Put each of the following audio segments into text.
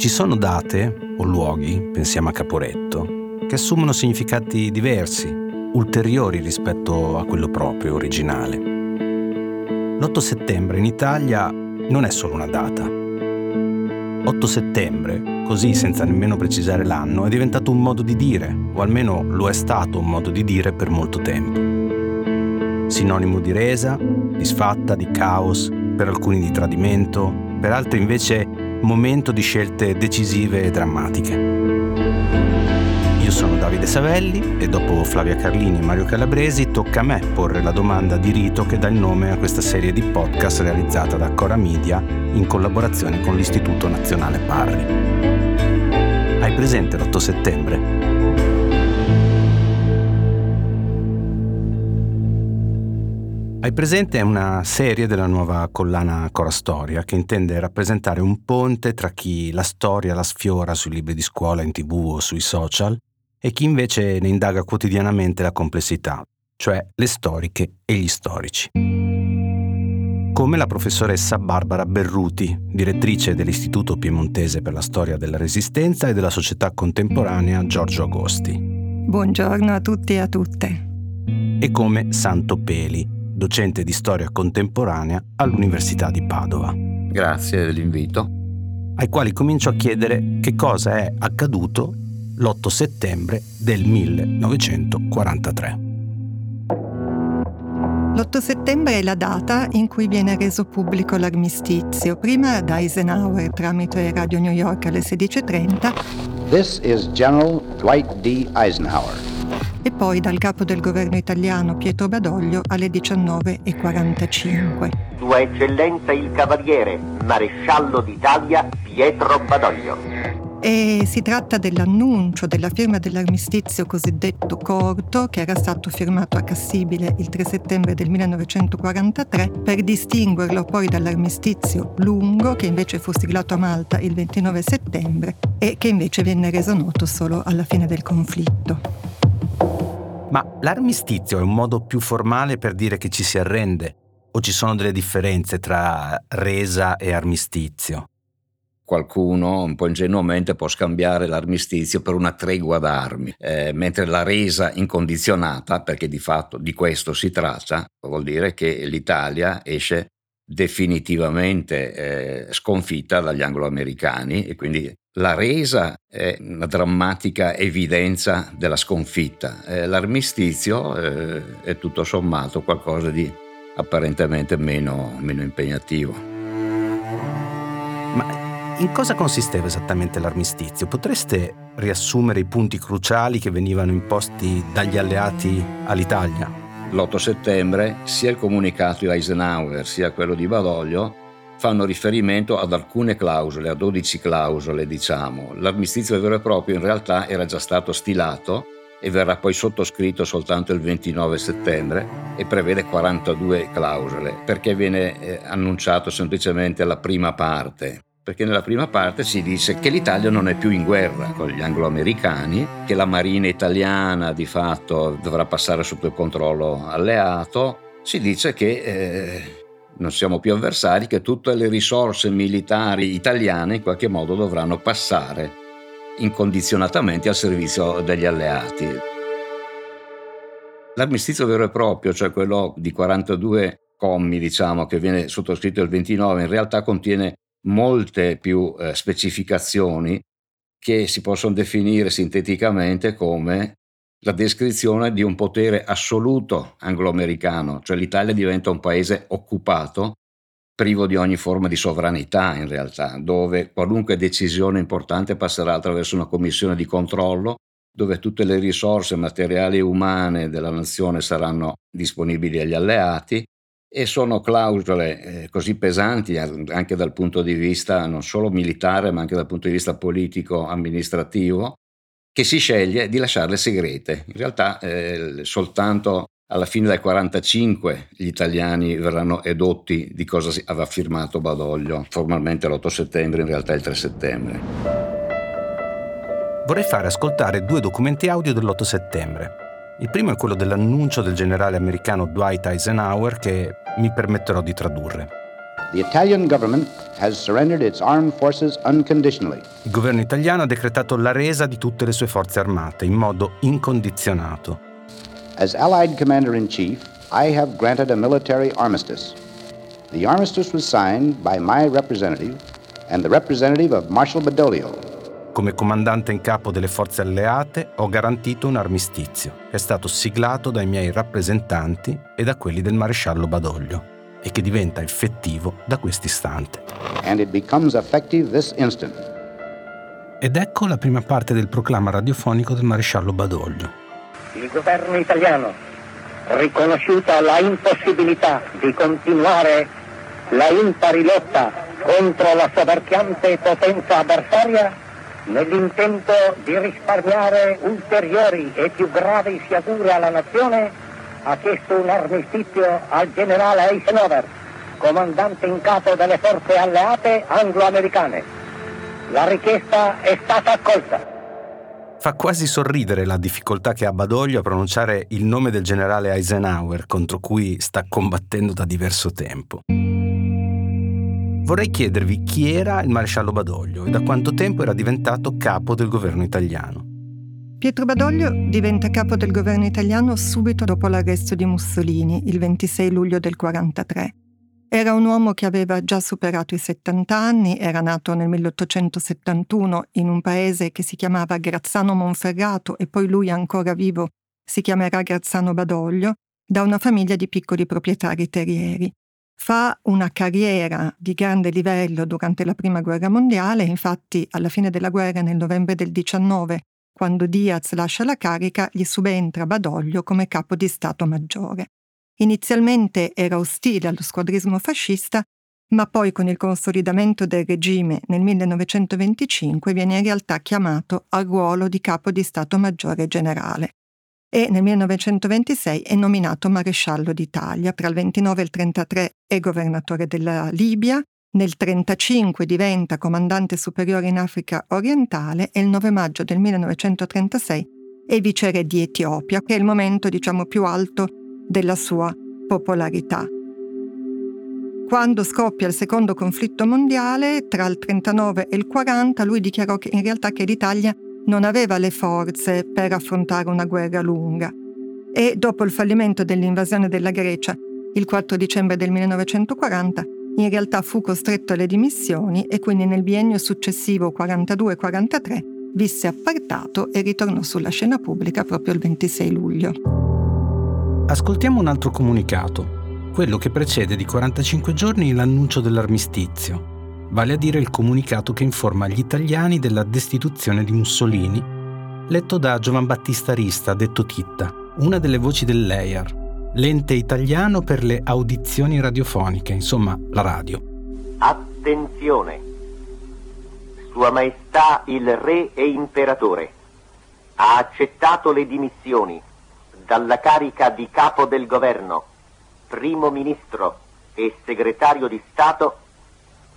Ci sono date o luoghi, pensiamo a Caporetto, che assumono significati diversi, ulteriori rispetto a quello proprio, originale. L'8 settembre in Italia non è solo una data. 8 settembre, così senza nemmeno precisare l'anno, è diventato un modo di dire, o almeno lo è stato un modo di dire per molto tempo. Sinonimo di resa, di sfatta, di caos, per alcuni di tradimento, per altri invece momento di scelte decisive e drammatiche. Io sono Davide Savelli e dopo Flavia Carlini e Mario Calabresi tocca a me porre la domanda di rito che dà il nome a questa serie di podcast realizzata da Cora Media in collaborazione con l'Istituto Nazionale Parri. Hai presente l'8 settembre? Hai presente è una serie della nuova collana Cora Storia che intende rappresentare un ponte tra chi la storia la sfiora sui libri di scuola, in tv o sui social e chi invece ne indaga quotidianamente la complessità, cioè le storiche e gli storici. Come la professoressa Barbara Berruti, direttrice dell'Istituto Piemontese per la Storia della Resistenza e della Società Contemporanea Giorgio Agosti. Buongiorno a tutti e a tutte. E come Santo Peli, docente di storia contemporanea all'Università di Padova. Grazie dell'invito. Ai quali comincio a chiedere che cosa è accaduto l'8 settembre del 1943. L'8 settembre è la data in cui viene reso pubblico l'armistizio, prima da Eisenhower tramite Radio New York alle 16.30. This is General Dwight D. Eisenhower e poi dal capo del governo italiano Pietro Badoglio alle 19.45. Sua Eccellenza il Cavaliere, Maresciallo d'Italia Pietro Badoglio. E si tratta dell'annuncio della firma dell'armistizio cosiddetto corto che era stato firmato a Cassibile il 3 settembre del 1943 per distinguerlo poi dall'armistizio lungo che invece fu siglato a Malta il 29 settembre e che invece venne reso noto solo alla fine del conflitto. Ma l'armistizio è un modo più formale per dire che ci si arrende? O ci sono delle differenze tra resa e armistizio? Qualcuno un po' ingenuamente può scambiare l'armistizio per una tregua d'armi, eh, mentre la resa incondizionata, perché di fatto di questo si tratta, vuol dire che l'Italia esce definitivamente eh, sconfitta dagli angloamericani e quindi la resa è una drammatica evidenza della sconfitta, eh, l'armistizio eh, è tutto sommato qualcosa di apparentemente meno, meno impegnativo. Ma in cosa consisteva esattamente l'armistizio? Potreste riassumere i punti cruciali che venivano imposti dagli alleati all'Italia? L'8 settembre sia il comunicato di Eisenhower sia quello di Badoglio fanno riferimento ad alcune clausole, a 12 clausole diciamo. L'armistizio vero e proprio in realtà era già stato stilato e verrà poi sottoscritto soltanto il 29 settembre e prevede 42 clausole. Perché viene eh, annunciato semplicemente la prima parte? Perché nella prima parte si dice che l'Italia non è più in guerra con gli angloamericani, che la marina italiana di fatto dovrà passare sotto il controllo alleato, si dice che eh, non siamo più avversari, che tutte le risorse militari italiane in qualche modo dovranno passare incondizionatamente al servizio degli alleati. L'armistizio vero e proprio, cioè quello di 42 commi, diciamo, che viene sottoscritto il 29, in realtà contiene molte più eh, specificazioni che si possono definire sinteticamente come la descrizione di un potere assoluto angloamericano, cioè l'Italia diventa un paese occupato, privo di ogni forma di sovranità in realtà, dove qualunque decisione importante passerà attraverso una commissione di controllo, dove tutte le risorse materiali e umane della nazione saranno disponibili agli alleati e sono clausole eh, così pesanti anche dal punto di vista non solo militare ma anche dal punto di vista politico amministrativo che si sceglie di lasciarle segrete. In realtà eh, soltanto alla fine del 1945 gli italiani verranno edotti di cosa aveva firmato Badoglio, formalmente l'8 settembre, in realtà il 3 settembre. Vorrei fare ascoltare due documenti audio dell'8 settembre. Il primo è quello dell'annuncio del generale americano Dwight Eisenhower che mi permetterò di tradurre. Il governo italiano ha decretato la resa di tutte le sue forze armate in modo incondizionato. As Allied Commander in Chief, I have granted a military armistice. The armistice was signed by my representative and the representative of Marshal Badoglio, Come comandante in capo delle forze alleate ho garantito un armistizio che è stato siglato dai miei rappresentanti e da quelli del maresciallo Badoglio e che diventa effettivo da quest'istante. this instant. Ed ecco la prima parte del proclama radiofonico del maresciallo Badoglio. il governo italiano, riconosciuta la impossibilità di continuare la impari lotta contro la soverchiante potenza avversaria, nell'intento di risparmiare ulteriori e più gravi sciagure alla nazione, ha chiesto un armistizio al generale Eisenhower, comandante in capo delle forze alleate anglo-americane. La richiesta è stata accolta. Fa quasi sorridere la difficoltà che ha Badoglio a pronunciare il nome del generale Eisenhower contro cui sta combattendo da diverso tempo. Vorrei chiedervi chi era il maresciallo Badoglio e da quanto tempo era diventato capo del governo italiano. Pietro Badoglio diventa capo del governo italiano subito dopo l'arresto di Mussolini, il 26 luglio del 1943. Era un uomo che aveva già superato i 70 anni, era nato nel 1871 in un paese che si chiamava Grazzano Monferrato e poi lui ancora vivo si chiamerà Grazzano Badoglio, da una famiglia di piccoli proprietari terrieri. Fa una carriera di grande livello durante la Prima Guerra Mondiale, infatti alla fine della guerra nel novembre del 19, quando Diaz lascia la carica, gli subentra Badoglio come capo di Stato Maggiore. Inizialmente era ostile allo squadrismo fascista, ma poi con il consolidamento del regime nel 1925 viene in realtà chiamato al ruolo di capo di Stato Maggiore Generale e nel 1926 è nominato maresciallo d'Italia. Tra il 29 e il 33 è governatore della Libia, nel 1935 diventa comandante superiore in Africa orientale e il 9 maggio del 1936 è viceré di Etiopia, che è il momento diciamo più alto della sua popolarità. Quando scoppia il secondo conflitto mondiale, tra il 39 e il 40, lui dichiarò che in realtà che l'Italia non aveva le forze per affrontare una guerra lunga. E dopo il fallimento dell'invasione della Grecia, il 4 dicembre del 1940, in realtà fu costretto alle dimissioni e quindi nel biennio successivo 42-43 visse appartato e ritornò sulla scena pubblica proprio il 26 luglio. Ascoltiamo un altro comunicato, quello che precede di 45 giorni l'annuncio dell'armistizio, vale a dire il comunicato che informa gli italiani della destituzione di Mussolini, letto da Giovan Battista Rista, detto Titta, una delle voci dell'EIAR, l'ente italiano per le audizioni radiofoniche, insomma la radio. Attenzione! Sua Maestà il Re e Imperatore ha accettato le dimissioni dalla carica di capo del governo, primo ministro e segretario di Stato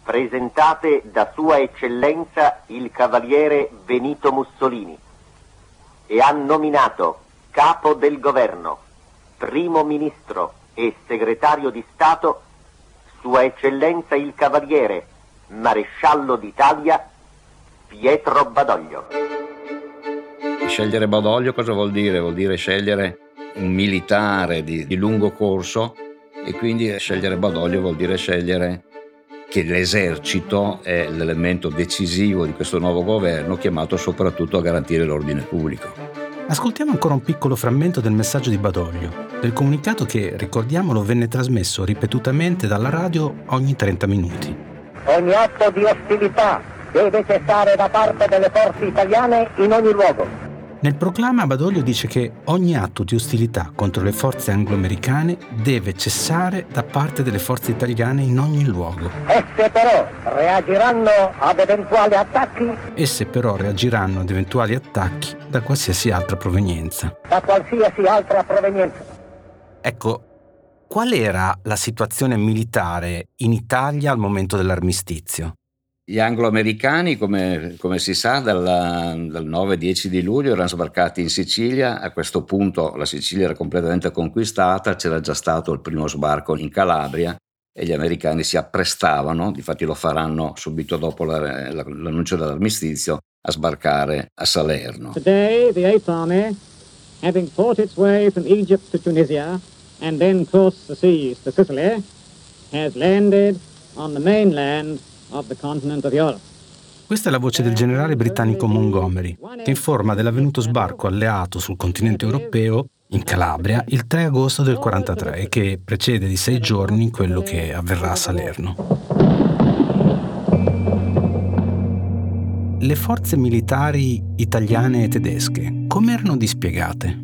presentate da Sua Eccellenza il Cavaliere Benito Mussolini e ha nominato capo del governo, primo ministro e segretario di Stato Sua Eccellenza il Cavaliere Maresciallo d'Italia Pietro Badoglio. Scegliere Badoglio cosa vuol dire? Vuol dire scegliere un militare di, di lungo corso e quindi scegliere Badoglio vuol dire scegliere che l'esercito è l'elemento decisivo di questo nuovo governo chiamato soprattutto a garantire l'ordine pubblico. Ascoltiamo ancora un piccolo frammento del messaggio di Badoglio, del comunicato che, ricordiamolo, venne trasmesso ripetutamente dalla radio ogni 30 minuti. Ogni atto di ostilità deve cessare da parte delle forze italiane in ogni luogo. Nel proclama Badoglio dice che ogni atto di ostilità contro le forze anglo-americane deve cessare da parte delle forze italiane in ogni luogo. Esse però reagiranno ad eventuali attacchi Esse però reagiranno ad eventuali attacchi da qualsiasi altra provenienza. da qualsiasi altra provenienza. Ecco, qual era la situazione militare in Italia al momento dell'armistizio? Gli anglo-americani, come, come si sa, dalla- dal 9-10 di luglio erano sbarcati in Sicilia, a questo punto la Sicilia era completamente conquistata, c'era già stato il primo sbarco in Calabria e gli americani si apprestavano, difatti lo faranno subito dopo la, la, l'annuncio dell'armistizio, a sbarcare a Salerno. Today the Eighth Army, having fought its way from Egypt to Tunisia and then crossed the seas to Sicily, has landed on the mainland of the continent of Europe. Questa è la voce del generale britannico Montgomery, che informa dell'avvenuto sbarco alleato sul continente europeo in Calabria il 3 agosto del 43 e che precede di sei giorni quello che avverrà a Salerno. Le forze militari italiane e tedesche come erano dispiegate?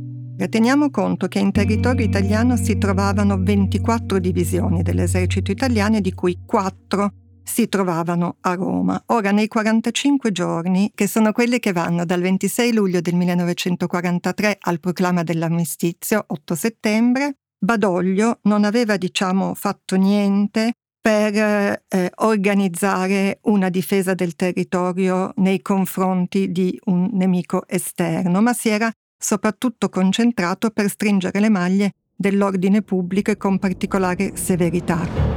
Teniamo conto che in territorio italiano si trovavano 24 divisioni dell'esercito italiano, di cui 4 si trovavano a Roma. Ora, nei 45 giorni, che sono quelli che vanno dal 26 luglio del 1943 al proclama dell'armistizio, 8 settembre, Badoglio non aveva, diciamo, fatto niente per eh, organizzare una difesa del territorio nei confronti di un nemico esterno, ma si era soprattutto concentrato per stringere le maglie dell'ordine pubblico e con particolare severità.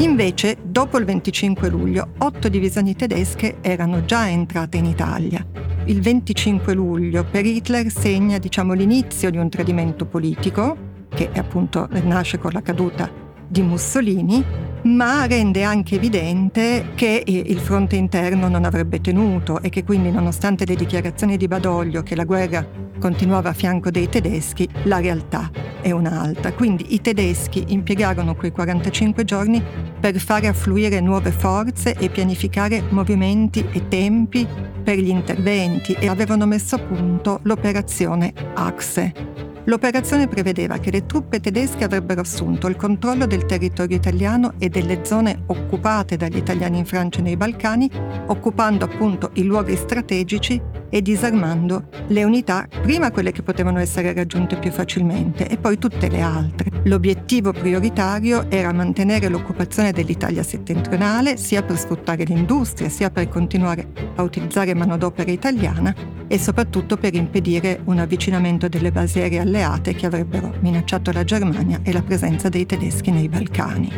Invece, dopo il 25 luglio, otto divisioni tedesche erano già entrate in Italia. Il 25 luglio per Hitler segna diciamo, l'inizio di un tradimento politico, che appunto nasce con la caduta di Mussolini, ma rende anche evidente che il fronte interno non avrebbe tenuto e che quindi nonostante le dichiarazioni di Badoglio che la guerra continuava a fianco dei tedeschi, la realtà è un'altra. Quindi i tedeschi impiegarono quei 45 giorni per fare affluire nuove forze e pianificare movimenti e tempi per gli interventi e avevano messo a punto l'operazione Axe L'operazione prevedeva che le truppe tedesche avrebbero assunto il controllo del territorio italiano e delle zone occupate dagli italiani in Francia e nei Balcani, occupando appunto i luoghi strategici e disarmando le unità, prima quelle che potevano essere raggiunte più facilmente e poi tutte le altre. L'obiettivo prioritario era mantenere l'occupazione dell'Italia settentrionale sia per sfruttare l'industria, sia per continuare a utilizzare manodopera italiana e soprattutto per impedire un avvicinamento delle basi aeree alleate che avrebbero minacciato la Germania e la presenza dei tedeschi nei Balcani.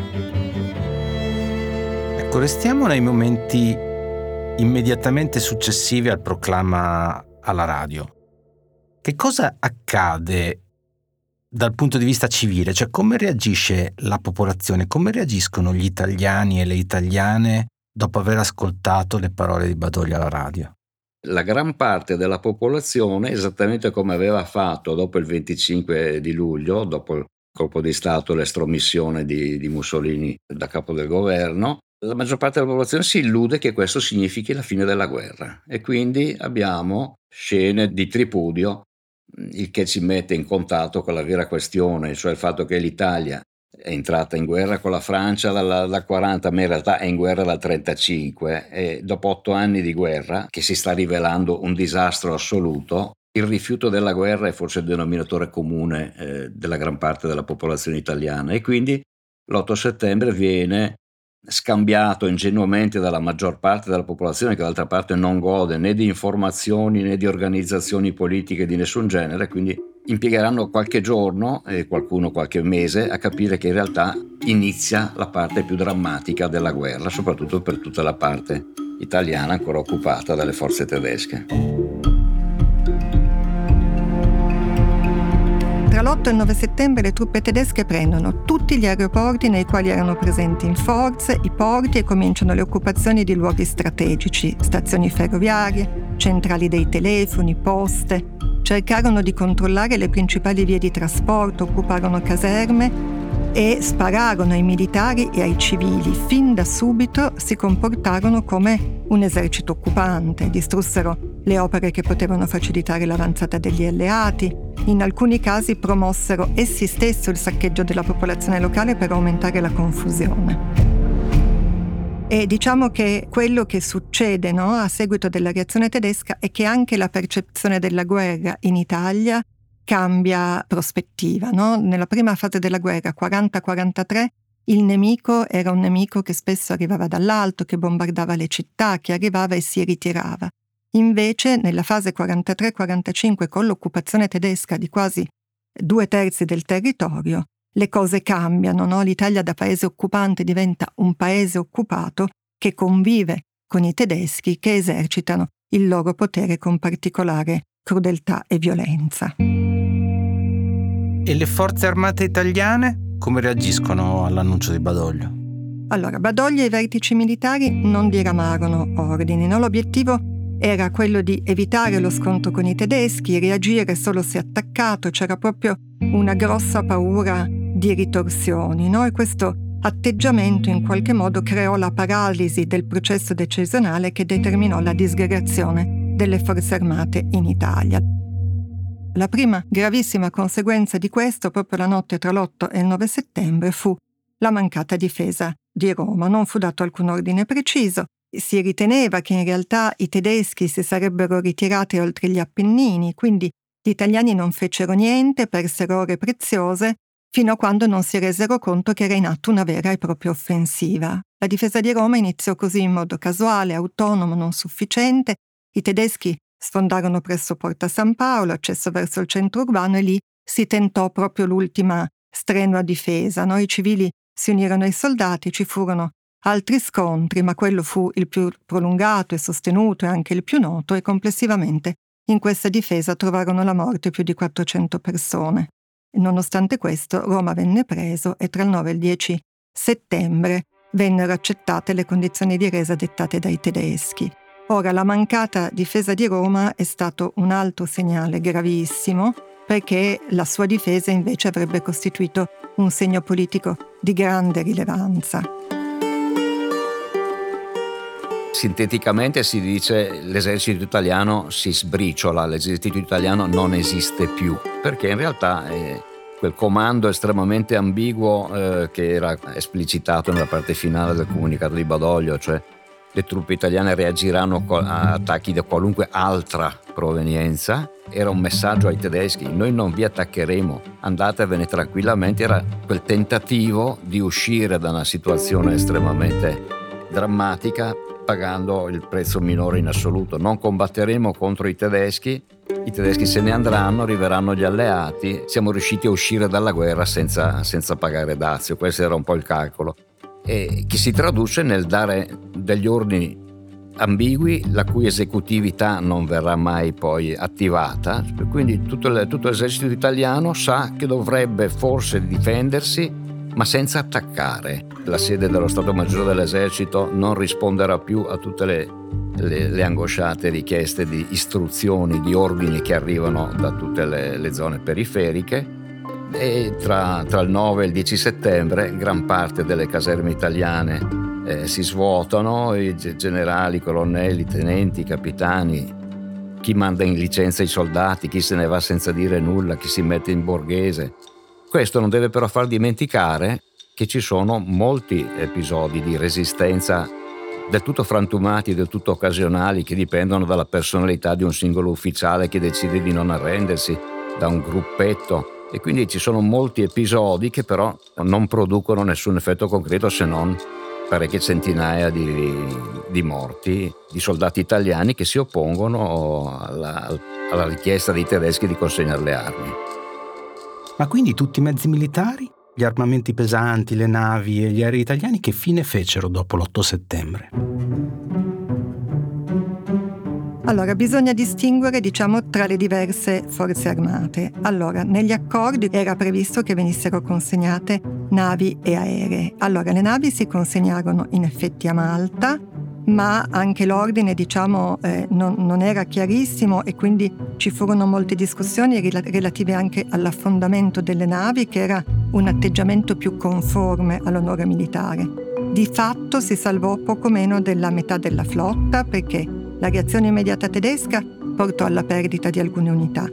Ecco, restiamo nei momenti immediatamente successivi al proclama alla radio. Che cosa accade dal punto di vista civile? Cioè come reagisce la popolazione? Come reagiscono gli italiani e le italiane dopo aver ascoltato le parole di Badoglio alla radio? la gran parte della popolazione, esattamente come aveva fatto dopo il 25 di luglio, dopo il colpo di Stato, l'estromissione di, di Mussolini da capo del governo, la maggior parte della popolazione si illude che questo significhi la fine della guerra e quindi abbiamo scene di tripudio, il che ci mette in contatto con la vera questione, cioè il fatto che l'Italia è entrata in guerra con la Francia dal, dal 40, ma in realtà è in guerra dal 35 e dopo otto anni di guerra, che si sta rivelando un disastro assoluto, il rifiuto della guerra è forse il denominatore comune eh, della gran parte della popolazione italiana e quindi l'8 settembre viene scambiato ingenuamente dalla maggior parte della popolazione che d'altra parte non gode né di informazioni né di organizzazioni politiche di nessun genere, quindi impiegheranno qualche giorno e qualcuno qualche mese a capire che in realtà inizia la parte più drammatica della guerra, soprattutto per tutta la parte italiana ancora occupata dalle forze tedesche. Tra l'8 e il 9 settembre le truppe tedesche prendono tutti gli aeroporti nei quali erano presenti in forze, i porti e cominciano le occupazioni di luoghi strategici, stazioni ferroviarie, centrali dei telefoni, poste. Cercarono di controllare le principali vie di trasporto, occuparono caserme e spararono ai militari e ai civili. Fin da subito si comportarono come un esercito occupante, distrussero le opere che potevano facilitare l'avanzata degli alleati, in alcuni casi promossero essi stessi il saccheggio della popolazione locale per aumentare la confusione. E diciamo che quello che succede no, a seguito della reazione tedesca è che anche la percezione della guerra in Italia cambia prospettiva. No? Nella prima fase della guerra, 40-43, il nemico era un nemico che spesso arrivava dall'alto, che bombardava le città, che arrivava e si ritirava. Invece, nella fase 43-45, con l'occupazione tedesca di quasi due terzi del territorio, le cose cambiano, no? l'Italia da paese occupante diventa un paese occupato che convive con i tedeschi che esercitano il loro potere con particolare crudeltà e violenza. E le forze armate italiane come reagiscono all'annuncio di Badoglio? Allora, Badoglio e i vertici militari non diramarono ordini, no? l'obiettivo era quello di evitare lo scontro con i tedeschi, reagire solo se attaccato, c'era proprio una grossa paura di ritorsioni, no? E questo atteggiamento in qualche modo creò la paralisi del processo decisionale che determinò la disgregazione delle forze armate in Italia. La prima gravissima conseguenza di questo, proprio la notte tra l'8 e il 9 settembre, fu la mancata difesa di Roma. Non fu dato alcun ordine preciso. Si riteneva che in realtà i tedeschi si sarebbero ritirati oltre gli Appennini, quindi gli italiani non fecero niente, persero ore preziose fino a quando non si resero conto che era in atto una vera e propria offensiva. La difesa di Roma iniziò così in modo casuale, autonomo, non sufficiente. I tedeschi sfondarono presso Porta San Paolo, accesso verso il centro urbano e lì si tentò proprio l'ultima strenua difesa. No? I civili si unirono ai soldati, ci furono altri scontri, ma quello fu il più prolungato e sostenuto e anche il più noto e complessivamente in questa difesa trovarono la morte più di 400 persone. Nonostante questo, Roma venne preso e tra il 9 e il 10 settembre vennero accettate le condizioni di resa dettate dai tedeschi. Ora, la mancata difesa di Roma è stato un altro segnale gravissimo perché la sua difesa invece avrebbe costituito un segno politico di grande rilevanza. Sinteticamente si dice l'esercito italiano si sbriciola, l'esercito italiano non esiste più, perché in realtà eh, quel comando estremamente ambiguo eh, che era esplicitato nella parte finale del comunicato di Badoglio, cioè le truppe italiane reagiranno a attacchi di qualunque altra provenienza, era un messaggio ai tedeschi, noi non vi attaccheremo, andatevene tranquillamente, era quel tentativo di uscire da una situazione estremamente drammatica pagando il prezzo minore in assoluto. Non combatteremo contro i tedeschi, i tedeschi se ne andranno, arriveranno gli alleati, siamo riusciti a uscire dalla guerra senza, senza pagare dazio, questo era un po' il calcolo, e che si traduce nel dare degli ordini ambigui la cui esecutività non verrà mai poi attivata, quindi tutto, il, tutto l'esercito italiano sa che dovrebbe forse difendersi ma senza attaccare. La sede dello Stato Maggiore dell'Esercito non risponderà più a tutte le, le, le angosciate richieste di istruzioni, di ordini che arrivano da tutte le, le zone periferiche e tra, tra, il 9 e il 10 settembre gran parte delle caserme italiane eh, si svuotano, i generali, i colonnelli, i tenenti, i capitani, chi manda in licenza i soldati, chi se ne va senza dire nulla, chi si mette in borghese, questo non deve però far dimenticare che ci sono molti episodi di resistenza del tutto frantumati, del tutto occasionali, che dipendono dalla personalità di un singolo ufficiale che decide di non arrendersi, da un gruppetto. E quindi ci sono molti episodi che però non producono nessun effetto concreto se non parecchie centinaia di, di morti, di soldati italiani che si oppongono alla, alla richiesta dei tedeschi di consegnare le armi. Ma quindi tutti i mezzi militari, gli armamenti pesanti, le navi e gli aerei italiani che fine fecero dopo l'8 settembre? Allora, bisogna distinguere, diciamo, tra le diverse forze armate. Allora, negli accordi era previsto che venissero consegnate navi e aeree. Allora, le navi si consegnarono in effetti a Malta, ma anche l'ordine diciamo, eh, non, non, era chiarissimo e quindi ci furono molte discussioni relative anche all'affondamento delle navi che era un atteggiamento più conforme all'onore militare. Di fatto si salvò poco meno della metà della flotta perché la reazione immediata tedesca portò alla perdita di alcune unità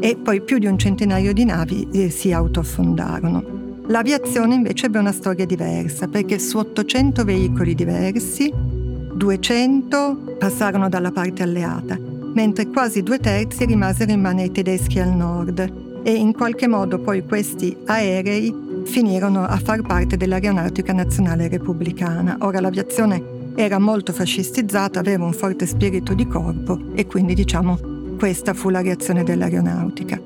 e poi più di un centinaio di navi eh, si autoaffondarono. L'aviazione invece ebbe una storia diversa perché su 800 veicoli diversi 200 passarono dalla parte alleata, mentre quasi due terzi rimasero in mano ai tedeschi al nord e in qualche modo poi questi aerei finirono a far parte dell'aeronautica nazionale repubblicana. Ora l'aviazione era molto fascistizzata, aveva un forte spirito di corpo e quindi diciamo questa fu la reazione dell'aeronautica.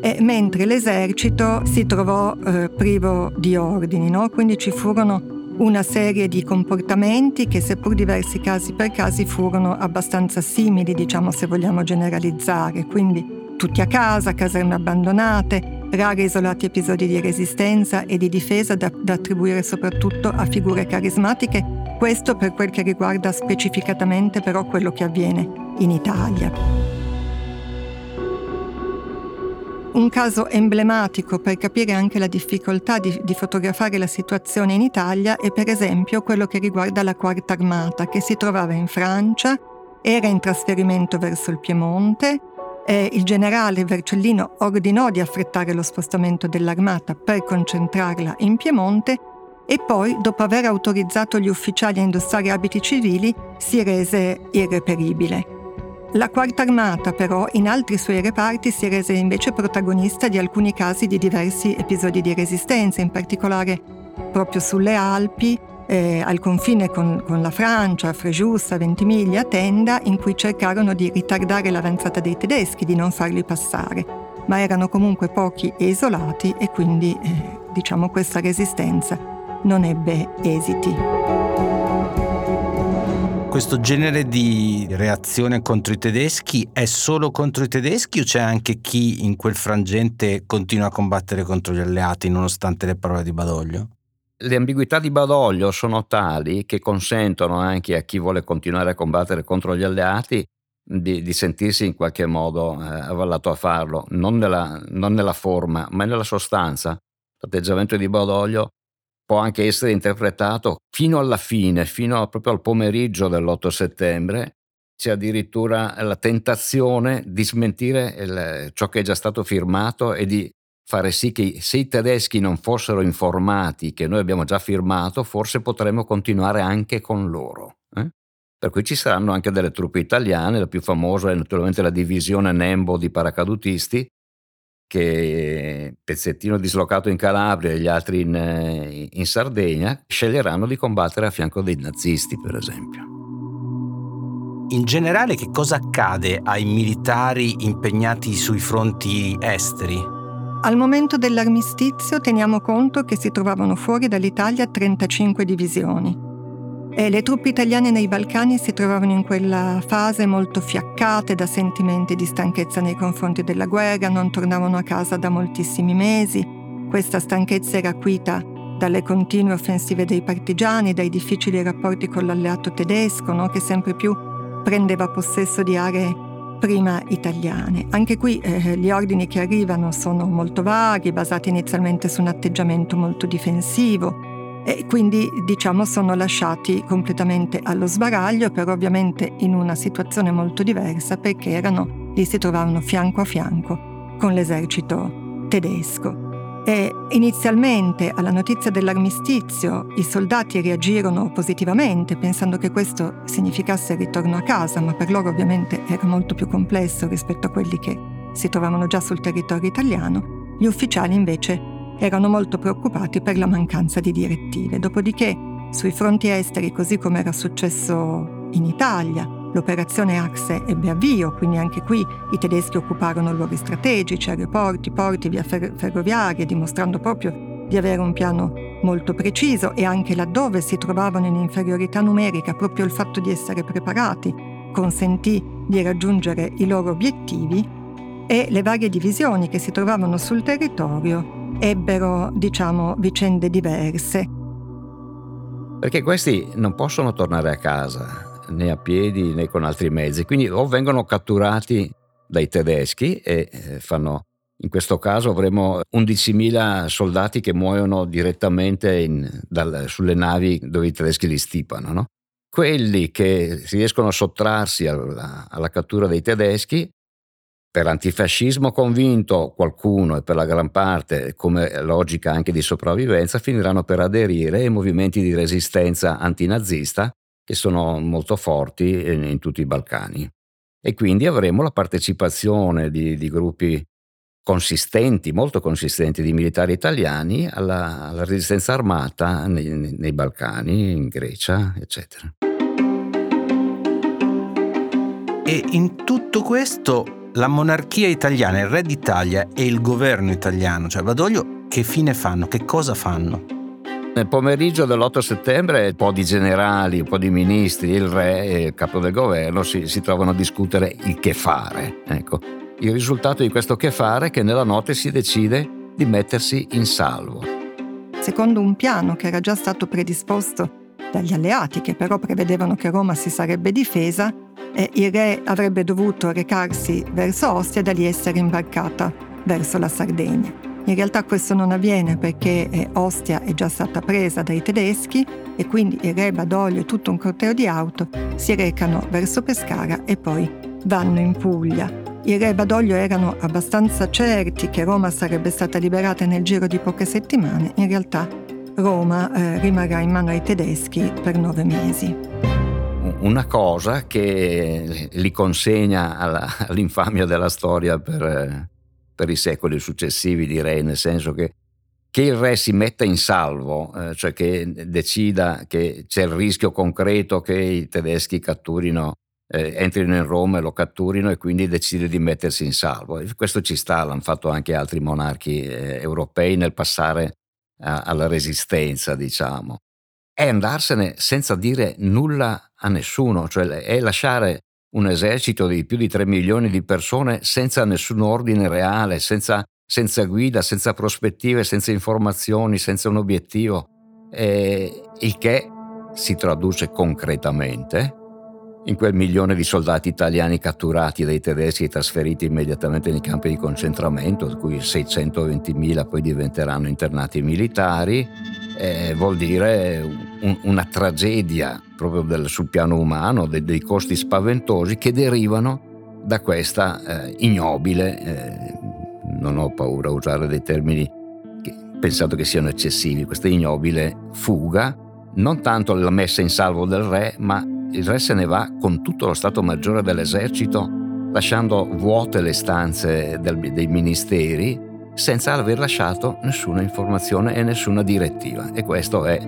e mentre l'esercito si trovò eh, privo di ordini, no? quindi ci furono una serie di comportamenti che seppur diversi casi per casi furono abbastanza simili, diciamo se vogliamo generalizzare, quindi tutti a casa, caserme abbandonate, rari isolati episodi di resistenza e di difesa da, da attribuire soprattutto a figure carismatiche, questo per quel che riguarda specificatamente però quello che avviene in Italia. Un caso emblematico per capire anche la difficoltà di, di, fotografare la situazione in Italia è per esempio quello che riguarda la Quarta Armata che si trovava in Francia, era in trasferimento verso il Piemonte e il generale Vercellino ordinò di affrettare lo spostamento dell'armata per concentrarla in Piemonte e poi, dopo aver autorizzato gli ufficiali a indossare abiti civili, si rese irreperibile. La Quarta Armata però in altri suoi reparti si rese invece protagonista di alcuni casi di diversi episodi di resistenza, in particolare proprio sulle Alpi, eh, al confine con, con, la Francia, a Frejus, Ventimiglia, Tenda, in cui cercarono di ritardare l'avanzata dei tedeschi, di non farli passare, ma erano comunque pochi e isolati e quindi eh, diciamo questa resistenza non ebbe esiti questo genere di reazione contro i tedeschi è solo contro i tedeschi o c'è anche chi in quel frangente continua a combattere contro gli alleati nonostante le parole di Badoglio? Le ambiguità di Badoglio sono tali che consentono anche a chi vuole continuare a combattere contro gli alleati di, di sentirsi in qualche modo eh, avallato a farlo, non nella, non nella forma ma nella sostanza. L'atteggiamento di Badoglio può anche essere interpretato fino alla fine, fino a, proprio al pomeriggio dell'8 settembre, c'è addirittura la tentazione di smentire il, ciò che è già stato firmato e di fare sì che se i tedeschi non fossero informati che noi abbiamo già firmato, forse potremmo continuare anche con loro. Eh? Per cui ci saranno anche delle truppe italiane, la più famosa è naturalmente la divisione Nembo di paracadutisti, che pezzettino dislocato in Calabria e gli altri in, eh, in Sardegna, sceglieranno di combattere a fianco dei nazisti, per esempio. In generale che cosa accade ai militari impegnati sui fronti esteri? Al momento dell'armistizio teniamo conto che si trovavano fuori dall'Italia 35 divisioni. E le truppe italiane nei Balcani si trovavano in quella fase molto fiaccate da sentimenti di stanchezza nei confronti della guerra, non tornavano a casa da moltissimi mesi. Questa stanchezza era acuita dalle continue offensive dei partigiani, dai difficili rapporti con l'alleato tedesco, no? che sempre più prendeva possesso di aree prima italiane. Anche qui eh, gli ordini che arrivano sono molto vaghi, basati inizialmente su un atteggiamento molto difensivo, e quindi diciamo sono lasciati completamente allo sbaraglio, però ovviamente in una situazione molto diversa perché erano, lì si trovavano fianco a fianco con l'esercito tedesco. E inizialmente alla notizia dell'armistizio i soldati reagirono positivamente pensando che questo significasse il ritorno a casa, ma per loro ovviamente era molto più complesso rispetto a quelli che si trovavano già sul territorio italiano. Gli ufficiali invece erano molto preoccupati per la mancanza di direttive. Dopodiché, sui fronti esteri, così come era successo in Italia, l'operazione Axe ebbe avvio, quindi anche qui i tedeschi occuparono luoghi strategici, aeroporti, porti, via fer- ferroviarie, dimostrando proprio di avere un piano molto preciso e anche laddove si trovavano in inferiorità numerica, proprio il fatto di essere preparati consentì di raggiungere i loro obiettivi e le varie divisioni che si trovavano sul territorio ebbero, diciamo, vicende diverse. Perché questi non possono tornare a casa né a piedi né con altri mezzi, quindi o vengono catturati dai tedeschi e eh, fanno in questo caso avremo 11.000 soldati che muoiono direttamente in, dal, sulle navi dove i tedeschi li stipano. No? Quelli che riescono a sottrarsi alla, alla cattura dei tedeschi per l'antifascismo convinto qualcuno e per la gran parte come logica anche di sopravvivenza finiranno per aderire ai movimenti di resistenza antinazista che sono molto forti in, in tutti i Balcani. E quindi avremo la partecipazione di, di gruppi consistenti, molto consistenti di militari italiani alla, alla resistenza armata nei, nei Balcani, in Grecia, eccetera. E in tutto questo la monarchia italiana, il re d'Italia e il governo italiano, cioè Badoglio, che fine fanno? Che cosa fanno? Nel pomeriggio dell'8 settembre un po' di generali, un po' di ministri, il re e il capo del governo si, si trovano a discutere il che fare. Ecco. Il risultato di questo che fare è che nella notte si decide di mettersi in salvo. Secondo un piano che era già stato predisposto dagli alleati, che però prevedevano che Roma si sarebbe difesa, e il re avrebbe dovuto recarsi verso Ostia e da lì essere imbarcata verso la Sardegna. In realtà questo non avviene perché eh, Ostia è già stata presa dai tedeschi e quindi il re Badoglio e tutto un corteo di auto si recano verso Pescara e poi vanno in Puglia. Il re Badoglio erano abbastanza certi che Roma sarebbe stata liberata nel giro di poche settimane, in realtà Roma eh, rimarrà in mano ai tedeschi per nove mesi. Una cosa che li consegna alla, all'infamia della storia per, eh, per i secoli successivi, direi, nel senso che, che il re si metta in salvo, eh, cioè che decida che c'è il rischio concreto che i tedeschi catturino, eh, entrino in Roma e lo catturino e quindi decide di mettersi in salvo. Questo ci sta, l'hanno fatto anche altri monarchi eh, europei nel passare a, alla resistenza, diciamo. È andarsene senza dire nulla a nessuno, cioè è lasciare un esercito di più di 3 milioni di persone senza nessun ordine reale, senza, senza guida, senza prospettive, senza informazioni, senza un obiettivo, eh, il che si traduce concretamente in quel milione di soldati italiani catturati dai tedeschi e trasferiti immediatamente nei campi di concentramento, di cui 620.000 poi diventeranno internati militari, eh, vuol dire un, una tragedia proprio del, sul piano umano, de, dei costi spaventosi che derivano da questa eh, ignobile, eh, non ho paura a usare dei termini che, pensato che siano eccessivi, questa ignobile fuga, non tanto la messa in salvo del re, ma il re se ne va con tutto lo Stato Maggiore dell'esercito, lasciando vuote le stanze del, dei ministeri, senza aver lasciato nessuna informazione e nessuna direttiva. E questo è,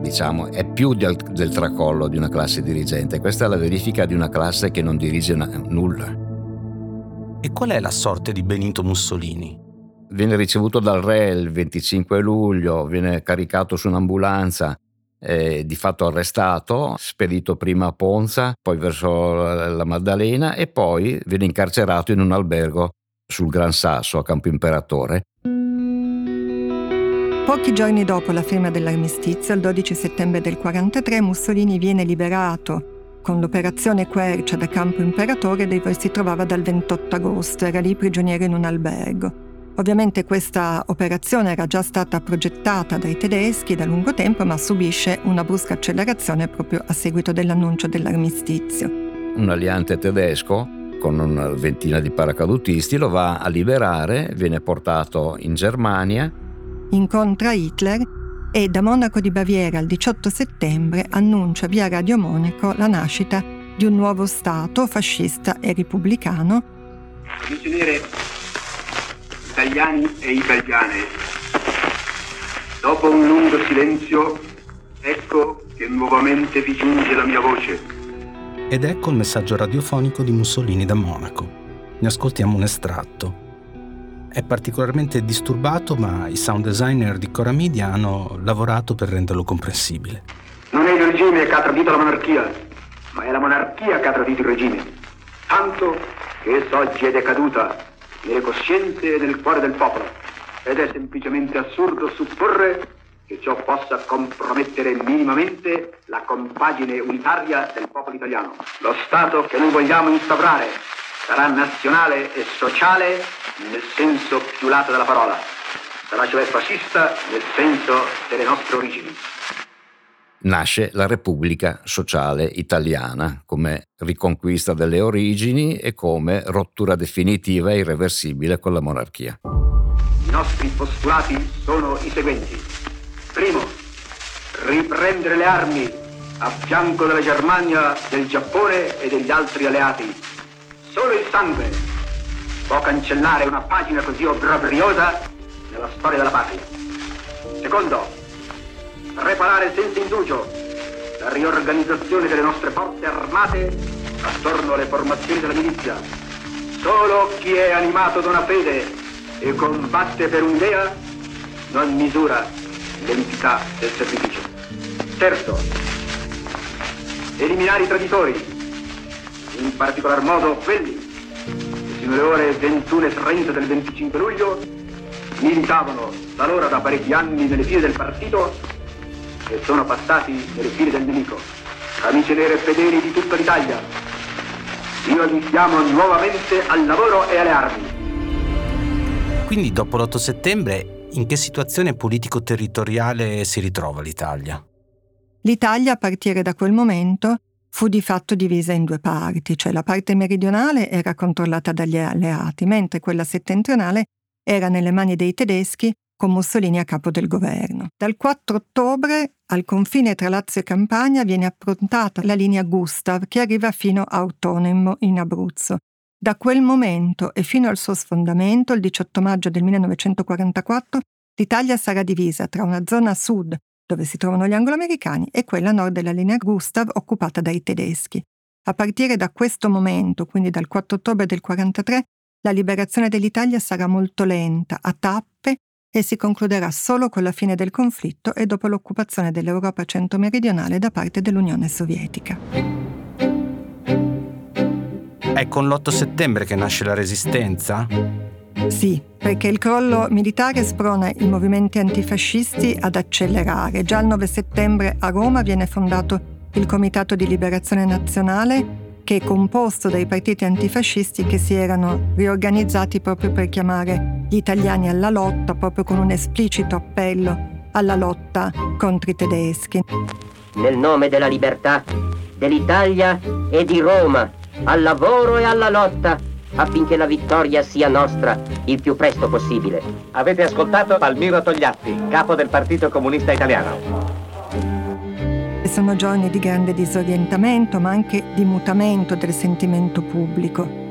diciamo, è più del, del tracollo di una classe dirigente. Questa è la verifica di una classe che non dirige una, nulla. E qual è la sorte di Benito Mussolini? Viene ricevuto dal re il 25 luglio, viene caricato su un'ambulanza, di fatto arrestato, spedito prima a Ponza, poi verso la Maddalena e poi viene incarcerato in un albergo sul Gran Sasso a Campo Imperatore. Pochi giorni dopo la firma dell'armistizio, il 12 settembre del 1943, Mussolini viene liberato con l'operazione Quercia da Campo Imperatore dove si trovava dal 28 agosto, era lì prigioniero in un albergo. Ovviamente questa operazione era già stata progettata dai tedeschi da lungo tempo, ma subisce una brusca accelerazione proprio a seguito dell'annuncio dell'armistizio. Un aliante tedesco con una ventina di paracadutisti, lo va a liberare, viene portato in Germania. Incontra Hitler e da Monaco di Baviera il 18 settembre annuncia via Radio Monaco la nascita di un nuovo Stato fascista e repubblicano. Prigionieri italiani e italiane, dopo un lungo silenzio, ecco che nuovamente vi giunge la mia voce ed ecco il messaggio radiofonico di Mussolini da Monaco. Ne ascoltiamo un estratto. È particolarmente disturbato, ma i sound designer di Cora Media hanno lavorato per renderlo comprensibile. Non è il regime che ha tradito la monarchia, ma è la monarchia che ha tradito il regime. Tanto che essa oggi è decaduta nelle coscienze e nel cuore del popolo. Ed è semplicemente assurdo supporre che ciò possa compromettere minimamente la compagine unitaria del popolo italiano. Lo Stato che noi vogliamo instaurare sarà nazionale e sociale nel senso più lato della parola. Sarà cioè fascista nel senso delle nostre origini. Nasce la Repubblica Sociale Italiana come riconquista delle origini e come rottura definitiva e irreversibile con la monarchia. I nostri postulati sono i seguenti. Primo, riprendere le armi a fianco della Germania, del Giappone e degli altri alleati. Solo il sangue può cancellare una pagina così obbrobriosa nella storia della patria. Secondo, preparare senza indugio la riorganizzazione delle nostre forze armate attorno alle formazioni della milizia Solo chi è animato da una fede e combatte per un'idea non misura l'entità del sacrificio. Terzo, eliminare i traditori, in particolar modo quelli che fino alle ore 21.30 del 25 luglio militavano talora da parecchi anni nelle file del partito e sono passati nelle file del nemico. Amici nere e fedeli di tutta l'Italia, io li chiamo nuovamente al lavoro e alle armi. Quindi dopo l'8 settembre in che situazione politico-territoriale si ritrova l'Italia? L'Italia a partire da quel momento fu di fatto divisa in due parti, cioè la parte meridionale era controllata dagli alleati, mentre quella settentrionale era nelle mani dei tedeschi con Mussolini a capo del governo. Dal 4 ottobre al confine tra Lazio e Campania viene approntata la linea Gustav che arriva fino a Autonomo in Abruzzo. Da quel momento e fino al suo sfondamento, il 18 maggio del 1944, l'Italia sarà divisa tra una zona sud, dove si trovano gli angloamericani, e quella nord della linea Gustav occupata dai tedeschi. A partire da questo momento, quindi dal 4 ottobre del 1943, la liberazione dell'Italia sarà molto lenta, a tappe, e si concluderà solo con la fine del conflitto e dopo l'occupazione dell'Europa centro-meridionale da parte dell'Unione Sovietica. È con l'8 settembre che nasce la resistenza? Sì, perché il crollo militare sprona i movimenti antifascisti ad accelerare. Già il 9 settembre a Roma viene fondato il Comitato di Liberazione Nazionale che è composto dai partiti antifascisti che si erano riorganizzati proprio per chiamare gli italiani alla lotta, proprio con un esplicito appello alla lotta contro i tedeschi. Nel nome della libertà, dell'Italia e di Roma, al lavoro e alla lotta affinché la vittoria sia nostra il più presto possibile. Avete ascoltato Palmiro Togliatti, capo del Partito Comunista Italiano. Sono giorni di grande disorientamento, ma anche di mutamento del sentimento pubblico.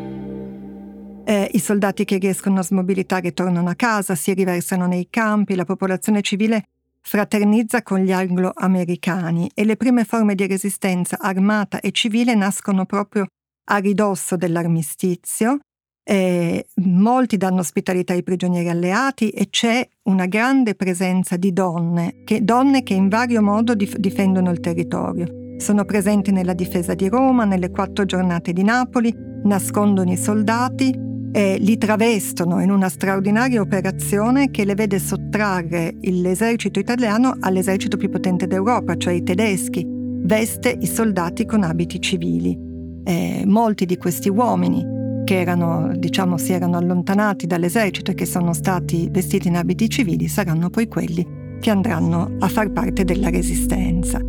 Eh, I soldati che riescono a smobilitare tornano a casa, si riversano nei campi, la popolazione civile fraternizza con gli anglo-americani e le prime forme di resistenza armata e civile nascono proprio a ridosso dell'armistizio eh, molti danno ospitalità ai prigionieri alleati e c'è una grande presenza di donne, che, donne che in vario modo dif- difendono il territorio. Sono presenti nella difesa di Roma, nelle quattro giornate di Napoli, nascondono i soldati e li travestono in una straordinaria operazione che le vede sottrarre l'esercito italiano all'esercito più potente d'Europa, cioè i tedeschi. Veste i soldati con abiti civili. Eh, molti di questi uomini che erano, diciamo, si erano allontanati dall'esercito e che sono stati vestiti in abiti civili saranno poi quelli che andranno a far parte della resistenza.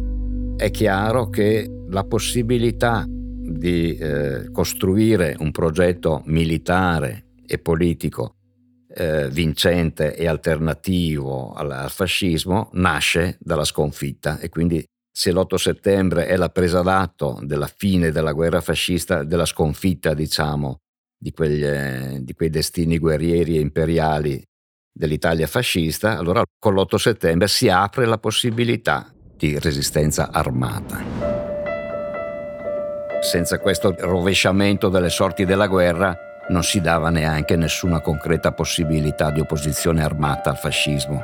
È chiaro che la possibilità di eh, costruire un progetto militare e politico eh, vincente e alternativo al, al fascismo nasce dalla sconfitta e quindi se l'8 settembre è la presa d'atto della fine della guerra fascista, della sconfitta, diciamo, di, quegli, eh, di quei destini guerrieri e imperiali dell'Italia fascista, allora con l'8 settembre si apre la possibilità di resistenza armata. Senza questo rovesciamento delle sorti della guerra non si dava neanche nessuna concreta possibilità di opposizione armata al fascismo.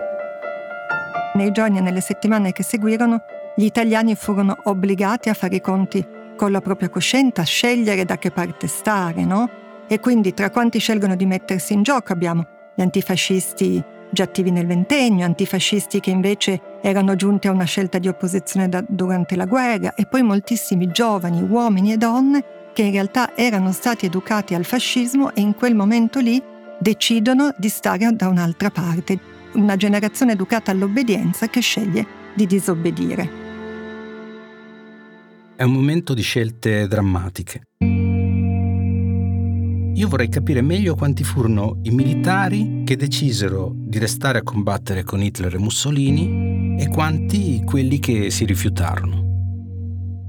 Nei giorni e nelle settimane che seguirono, gli italiani furono obbligati a fare i conti con la propria coscienza, a scegliere da che parte stare, no? E quindi tra quanti scelgono di mettersi in gioco abbiamo gli antifascisti già attivi nel ventennio, antifascisti che invece erano giunti a una scelta di opposizione da, durante la guerra e poi moltissimi giovani, uomini e donne che in realtà erano stati educati al fascismo e in quel momento lì decidono di stare da un'altra parte, una generazione educata all'obbedienza che sceglie di disobbedire. È un momento di scelte drammatiche. Io vorrei capire meglio quanti furono i militari che decisero di restare a combattere con Hitler e Mussolini e quanti quelli che si rifiutarono.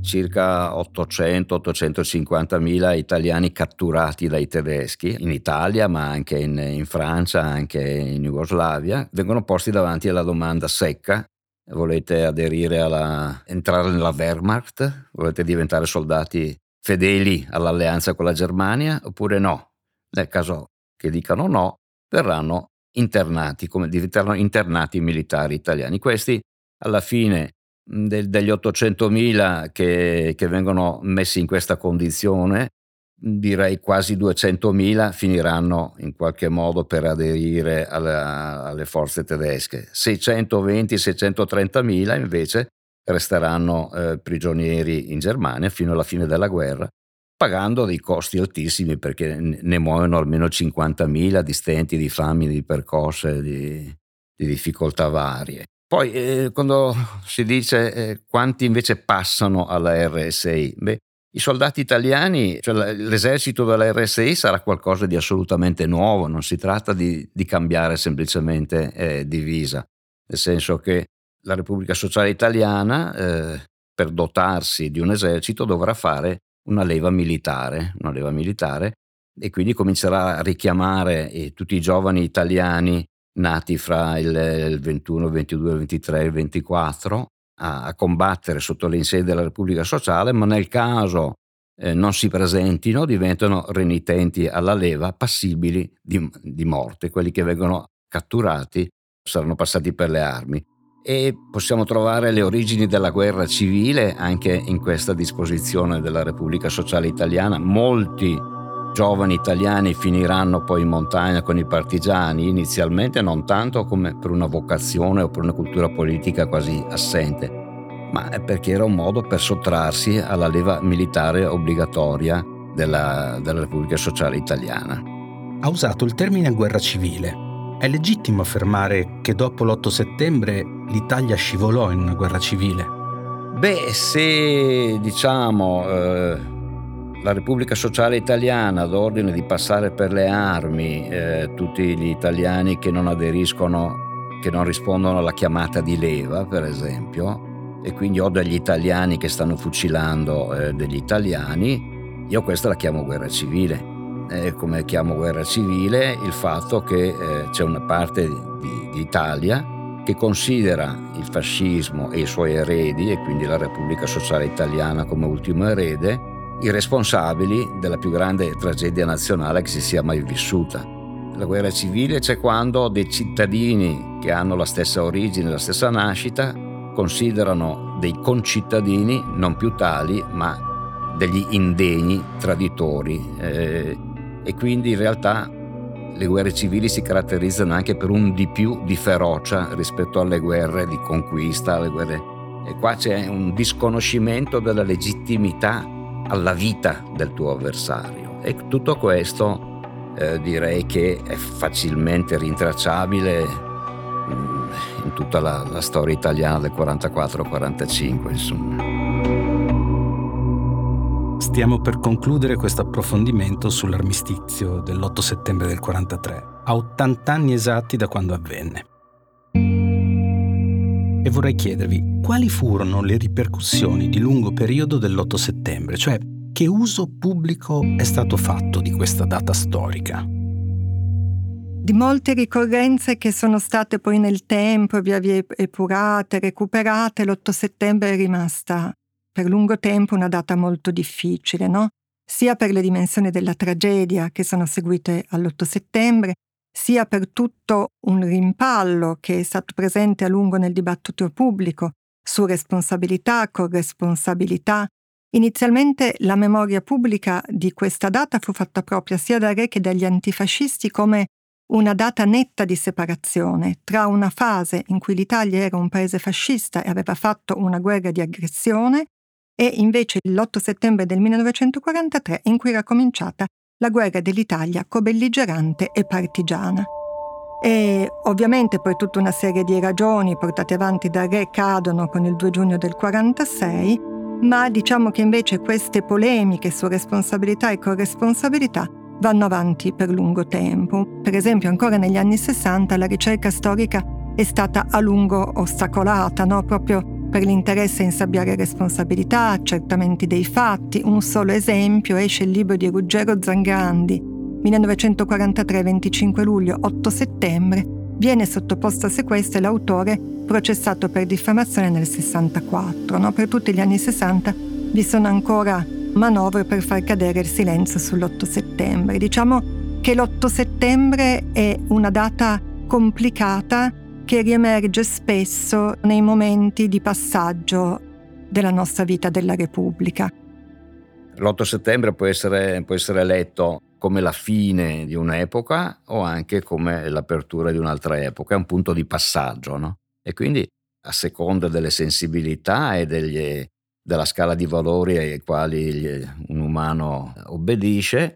Circa 800-850 mila italiani catturati dai tedeschi in Italia, ma anche in, in Francia, anche in Jugoslavia, vengono posti davanti alla domanda secca volete aderire alla entrare nella Wehrmacht, volete diventare soldati fedeli all'alleanza con la Germania oppure no? nel caso che dicano no, verranno internati, come diventeranno internati militari italiani. Questi alla fine del, degli 800.000 che, che vengono messi in questa condizione, direi quasi 200.000 finiranno in qualche modo per aderire alla, alle forze tedesche. 620-630.000 invece resteranno eh, prigionieri in Germania fino alla fine della guerra, pagando dei costi altissimi perché ne muoiono almeno 50.000 di stenti, di fami, di percosse, di, di difficoltà varie. Poi eh, quando si dice eh, quanti invece passano alla RSI, beh, i soldati italiani, cioè l'esercito della RSI sarà qualcosa di assolutamente nuovo, non si tratta di, di cambiare semplicemente eh, divisa, nel senso che la Repubblica Sociale Italiana eh, per dotarsi di un esercito dovrà fare una leva militare, una leva militare e quindi comincerà a richiamare eh, tutti i giovani italiani nati fra il, il 21, il 22, il 23 e il 24 a, a, combattere sotto le insedie della Repubblica Sociale, ma nel caso eh, non si presentino diventano renitenti alla leva, passibili di, di morte. Quelli che vengono catturati saranno passati per le armi e possiamo trovare le origini della guerra civile anche in questa disposizione della Repubblica Sociale Italiana. Molti giovani italiani finiranno poi in montagna con i partigiani, inizialmente non tanto come per una vocazione o per una cultura politica quasi assente, ma perché era un modo per sottrarsi alla leva militare obbligatoria della, della Repubblica Sociale Italiana. Ha usato il termine guerra civile è legittimo affermare che dopo l'8 settembre l'Italia scivolò in una guerra civile? Beh, se diciamo eh, la Repubblica Sociale Italiana ad ordine di passare per le armi eh, tutti gli italiani che non aderiscono, che non rispondono alla chiamata di leva, per esempio, e quindi ho degli italiani che stanno fucilando eh, degli italiani, io questa la chiamo guerra civile. Eh, come chiamo guerra civile, il fatto che eh, c'è una parte di, di Italia che considera il fascismo e i suoi eredi, e quindi la Repubblica Sociale Italiana come ultimo erede, i responsabili della più grande tragedia nazionale che si sia mai vissuta. La guerra civile c'è quando dei cittadini che hanno la stessa origine, la stessa nascita, considerano dei concittadini non più tali, ma degli indegni traditori. Eh, e quindi in realtà le guerre civili si caratterizzano anche per un di più di ferocia rispetto alle guerre di conquista, alle guerre... E qua c'è un disconoscimento della legittimità alla vita del tuo avversario. E tutto questo eh, direi che è facilmente rintracciabile mm, in tutta la, la storia italiana del 44-45, insomma. Stiamo per concludere questo approfondimento sull'armistizio dell'8 settembre del 43, a 80 anni esatti da quando avvenne. E vorrei chiedervi quali furono le ripercussioni di lungo periodo dell'8 settembre, cioè che uso pubblico è stato fatto di questa data storica? Di molte ricorrenze che sono state poi nel tempo via via epurate, recuperate, l'8 settembre è rimasta per lungo tempo una data molto difficile, no? sia per le dimensioni della tragedia che sono seguite all'8 settembre, sia per tutto un rimpallo che è stato presente a lungo nel dibattito pubblico su responsabilità, corresponsabilità. Inizialmente la memoria pubblica di questa data fu fatta propria sia da Re che dagli antifascisti come una data netta di separazione tra una fase in cui l'Italia era un paese fascista e aveva fatto una guerra di aggressione e invece l'8 settembre del 1943 in cui era cominciata la guerra dell'Italia co-belligerante e partigiana. E ovviamente poi tutta una serie di ragioni portate avanti da Re cadono con il 2 giugno del 46, ma diciamo che invece queste polemiche su responsabilità e corresponsabilità vanno avanti per lungo tempo. Per esempio ancora negli anni 60 la ricerca storica è stata a lungo ostacolata, no? proprio per l'interesse a insabbiare responsabilità, accertamenti dei fatti. Un solo esempio esce il libro di Ruggero Zangrandi, 1943, 25 luglio, 8 settembre, viene sottoposto a sequestro l'autore processato per diffamazione nel 64. No? Per tutti gli anni 60 vi sono ancora manovre per far cadere il silenzio sull'8 settembre. Diciamo che l'8 settembre è una data complicata che riemerge spesso nei momenti di passaggio della nostra vita della Repubblica. L'8 settembre può essere, può essere letto come la fine di un'epoca o anche come l'apertura di un'altra epoca, è un punto di passaggio, no? E quindi a seconda delle sensibilità e degli, della scala di valori ai quali un umano obbedisce,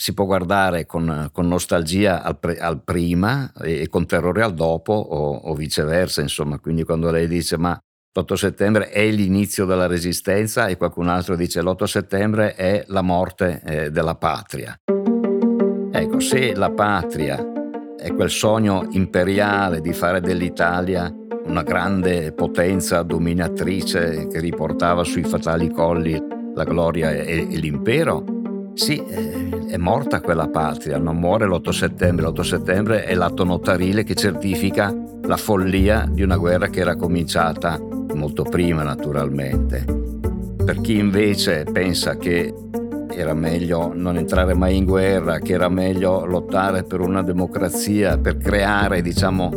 si può guardare con, con nostalgia al, pre, al, prima e, con terrore al dopo o, o, viceversa, insomma. Quindi quando lei dice ma l'8 settembre è l'inizio della resistenza e qualcun altro dice l'8 settembre è la morte eh, della patria. Ecco, se la patria è quel sogno imperiale di fare dell'Italia una grande potenza dominatrice che riportava sui fatali colli la gloria e, e l'impero, sì, è morta quella patria, non muore l'8 settembre, l'8 settembre è l'atto notarile che certifica la follia di una guerra che era cominciata molto prima naturalmente. Per chi invece pensa che era meglio non entrare mai in guerra, che era meglio lottare per una democrazia, per creare, diciamo,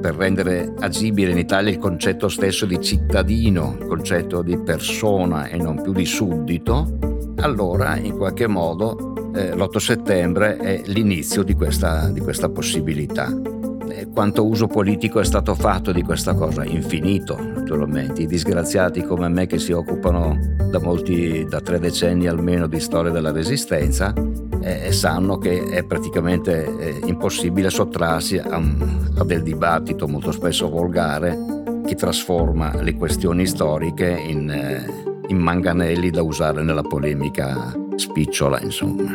per rendere agibile in Italia il concetto stesso di cittadino, il concetto di persona e non più di suddito, allora in qualche modo eh, l'8 settembre è l'inizio di questa, di questa possibilità. Quanto uso politico è stato fatto di questa cosa? Infinito, naturalmente. I disgraziati come me che si occupano da molti, da tre decenni almeno di storia della resistenza, eh, sanno che è praticamente eh, impossibile sottrarsi a, a del dibattito molto spesso volgare che trasforma le questioni storiche in... In manganelli da usare nella polemica spicciola, insomma.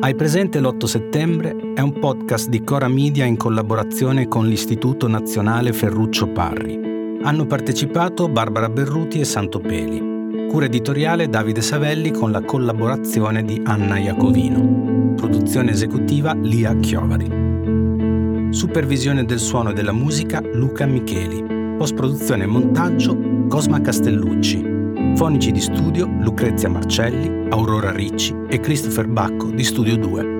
Hai presente l'8 settembre? È un podcast di Cora Media in collaborazione con l'Istituto Nazionale Ferruccio Parri. Hanno partecipato Barbara Berruti e Santopeli. Cura editoriale Davide Savelli con la collaborazione di Anna Iacovino. Produzione esecutiva Lia Chiovari. Supervisione del suono e della musica Luca Micheli. Post-produzione e montaggio Cosma Castellucci. Fonici di studio Lucrezia Marcelli, Aurora Ricci e Christopher Bacco di Studio 2.